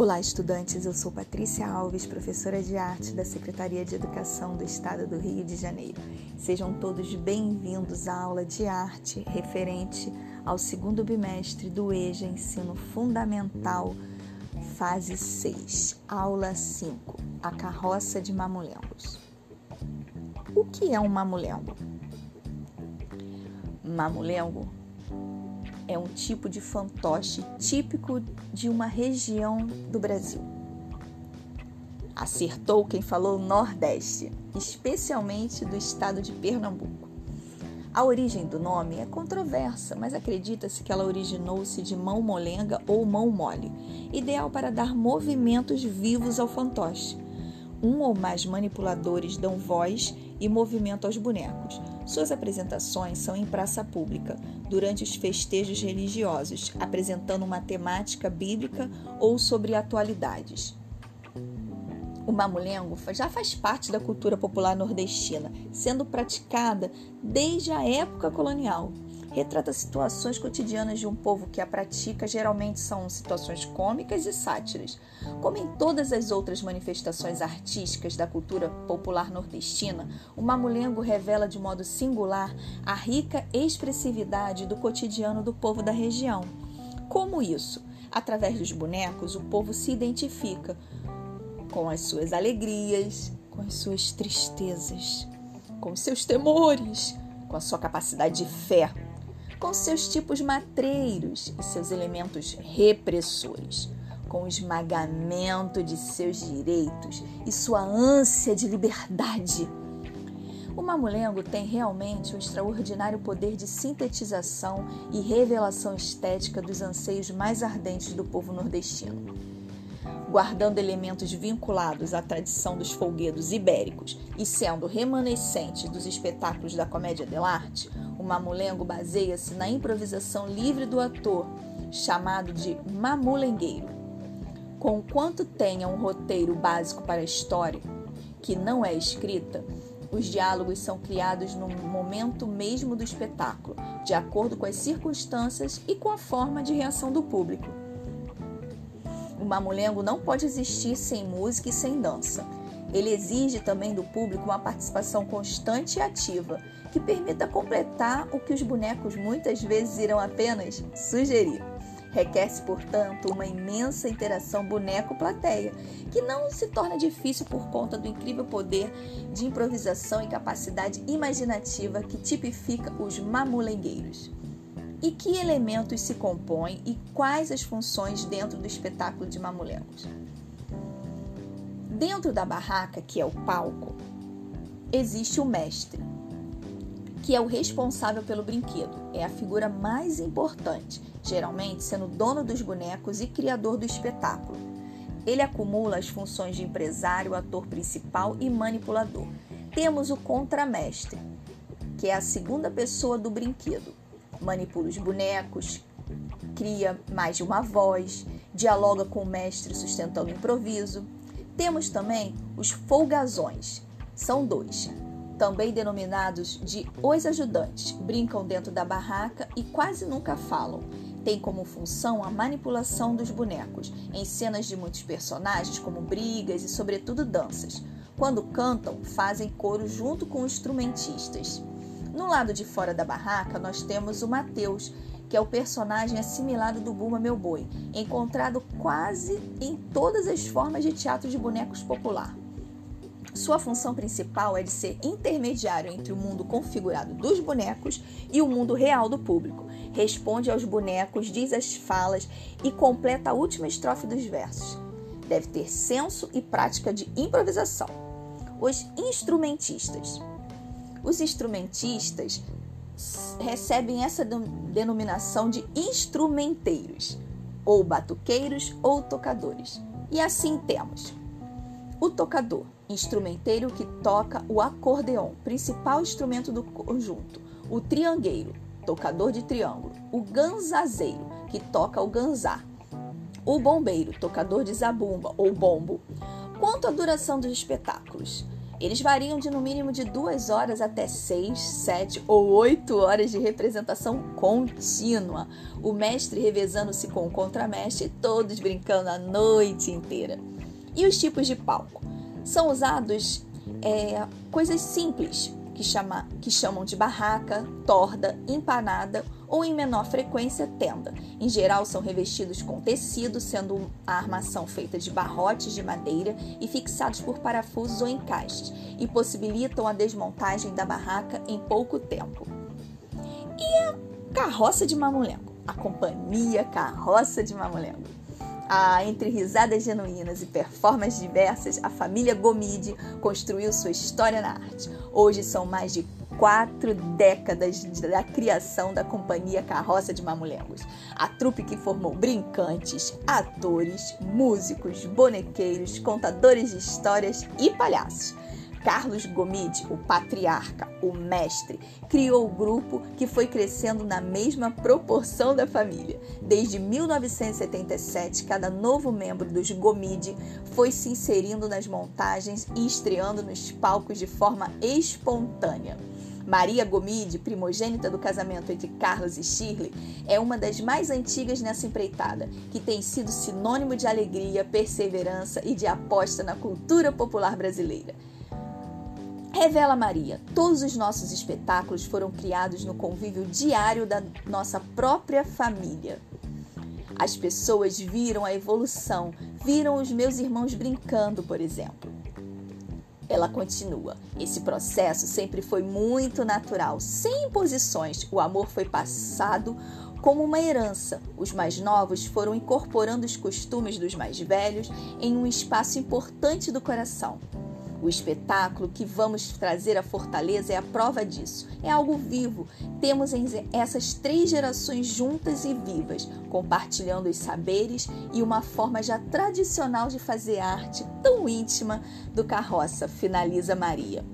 Olá, estudantes. Eu sou Patrícia Alves, professora de arte da Secretaria de Educação do Estado do Rio de Janeiro. Sejam todos bem-vindos à aula de arte referente ao segundo bimestre do EJA Ensino Fundamental, fase 6, aula 5, a carroça de mamulengos. O que é um mamulengo? Mamulengo é um tipo de fantoche típico de uma região do Brasil. Acertou quem falou Nordeste, especialmente do estado de Pernambuco. A origem do nome é controversa, mas acredita-se que ela originou-se de mão molenga ou mão mole, ideal para dar movimentos vivos ao fantoche. Um ou mais manipuladores dão voz e movimento aos bonecos, suas apresentações são em praça pública, durante os festejos religiosos, apresentando uma temática bíblica ou sobre atualidades. O mamulengo já faz parte da cultura popular nordestina, sendo praticada desde a época colonial retrata situações cotidianas de um povo que a pratica, geralmente são situações cômicas e sátiras. Como em todas as outras manifestações artísticas da cultura popular nordestina, o mamulengo revela de modo singular a rica expressividade do cotidiano do povo da região. Como isso? Através dos bonecos, o povo se identifica com as suas alegrias, com as suas tristezas, com seus temores, com a sua capacidade de fé, com seus tipos matreiros e seus elementos repressores, com o esmagamento de seus direitos e sua ânsia de liberdade. O mamulengo tem realmente um extraordinário poder de sintetização e revelação estética dos anseios mais ardentes do povo nordestino guardando elementos vinculados à tradição dos folguedos ibéricos e sendo remanescente dos espetáculos da comédia dell'arte, o mamulengo baseia-se na improvisação livre do ator, chamado de mamulengueiro. Conquanto tenha um roteiro básico para a história, que não é escrita, os diálogos são criados no momento mesmo do espetáculo, de acordo com as circunstâncias e com a forma de reação do público. O mamulengo não pode existir sem música e sem dança. Ele exige também do público uma participação constante e ativa, que permita completar o que os bonecos muitas vezes irão apenas sugerir. Requer-se, portanto, uma imensa interação boneco-plateia, que não se torna difícil por conta do incrível poder de improvisação e capacidade imaginativa que tipifica os mamulengueiros e que elementos se compõem e quais as funções dentro do espetáculo de mamulengos. Dentro da barraca, que é o palco, existe o mestre, que é o responsável pelo brinquedo. É a figura mais importante, geralmente sendo dono dos bonecos e criador do espetáculo. Ele acumula as funções de empresário, ator principal e manipulador. Temos o contramestre, que é a segunda pessoa do brinquedo manipula os bonecos, cria mais de uma voz, dialoga com o mestre sustentando o improviso. Temos também os folgazões, são dois, também denominados de os ajudantes, brincam dentro da barraca e quase nunca falam. Tem como função a manipulação dos bonecos, em cenas de muitos personagens, como brigas e, sobretudo, danças. Quando cantam, fazem coro junto com instrumentistas. No lado de fora da barraca, nós temos o Mateus, que é o personagem assimilado do Buma Meu Boi, encontrado quase em todas as formas de teatro de bonecos popular. Sua função principal é de ser intermediário entre o mundo configurado dos bonecos e o mundo real do público. Responde aos bonecos, diz as falas e completa a última estrofe dos versos. Deve ter senso e prática de improvisação. Os instrumentistas. Os instrumentistas recebem essa denominação de instrumenteiros, ou batuqueiros ou tocadores. E assim temos o tocador, instrumenteiro que toca o acordeon, principal instrumento do conjunto, o triangueiro, tocador de triângulo, o ganzazeiro, que toca o ganzá, o bombeiro, tocador de zabumba ou bombo. Quanto à duração dos espetáculos, Eles variam de no mínimo de duas horas até seis, sete ou oito horas de representação contínua. O mestre revezando-se com o contramestre e todos brincando a noite inteira. E os tipos de palco? São usados é, coisas simples, que, chama, que chamam de barraca, torda, empanada ou, em menor frequência, tenda. Em geral, são revestidos com tecido, sendo a armação feita de barrotes de madeira e fixados por parafusos ou encaixes, e possibilitam a desmontagem da barraca em pouco tempo. E a carroça de mamulengo? A companhia Carroça de Mamulengo. Ah, entre risadas genuínas e performances diversas, a família Gomide construiu sua história na arte. Hoje são mais de quatro décadas da criação da companhia Carroça de Mamulengos. A trupe que formou brincantes, atores, músicos, bonequeiros, contadores de histórias e palhaços. Carlos Gomide, o patriarca, o mestre, criou o grupo que foi crescendo na mesma proporção da família. Desde 1977, cada novo membro dos Gomide foi se inserindo nas montagens e estreando nos palcos de forma espontânea. Maria Gomide, primogênita do casamento entre Carlos e Shirley, é uma das mais antigas nessa empreitada, que tem sido sinônimo de alegria, perseverança e de aposta na cultura popular brasileira. Revela Maria, todos os nossos espetáculos foram criados no convívio diário da nossa própria família. As pessoas viram a evolução, viram os meus irmãos brincando, por exemplo. Ela continua: esse processo sempre foi muito natural, sem imposições. O amor foi passado como uma herança. Os mais novos foram incorporando os costumes dos mais velhos em um espaço importante do coração. O espetáculo que vamos trazer à Fortaleza é a prova disso. É algo vivo. Temos essas três gerações juntas e vivas, compartilhando os saberes e uma forma já tradicional de fazer arte tão íntima do carroça, finaliza Maria.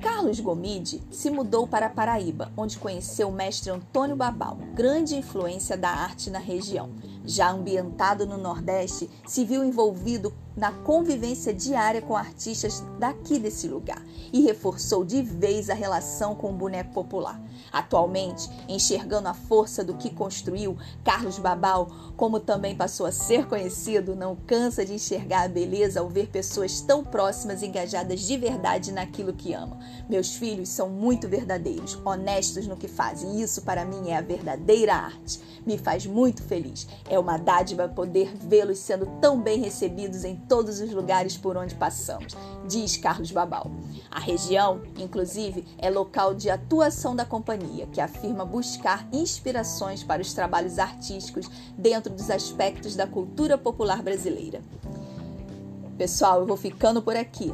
Carlos Gomide se mudou para Paraíba, onde conheceu o mestre Antônio Babal, grande influência da arte na região. Já ambientado no Nordeste, se viu envolvido na convivência diária com artistas daqui desse lugar e reforçou de vez a relação com o boneco popular. Atualmente, enxergando a força do que construiu, Carlos Babal, como também passou a ser conhecido, não cansa de enxergar a beleza ao ver pessoas tão próximas e engajadas de verdade naquilo que ama. Meus filhos são muito verdadeiros, honestos no que fazem, isso para mim é a verdadeira arte. Me faz muito feliz. É uma dádiva poder vê-los sendo tão bem recebidos em todos os lugares por onde passamos, diz Carlos Babal. A região, inclusive, é local de atuação da companhia, que afirma buscar inspirações para os trabalhos artísticos dentro dos aspectos da cultura popular brasileira. Pessoal, eu vou ficando por aqui.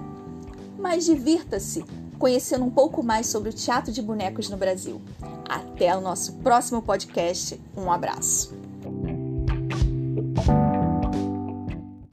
Mas divirta-se conhecendo um pouco mais sobre o teatro de bonecos no Brasil. Até o nosso próximo podcast. Um abraço.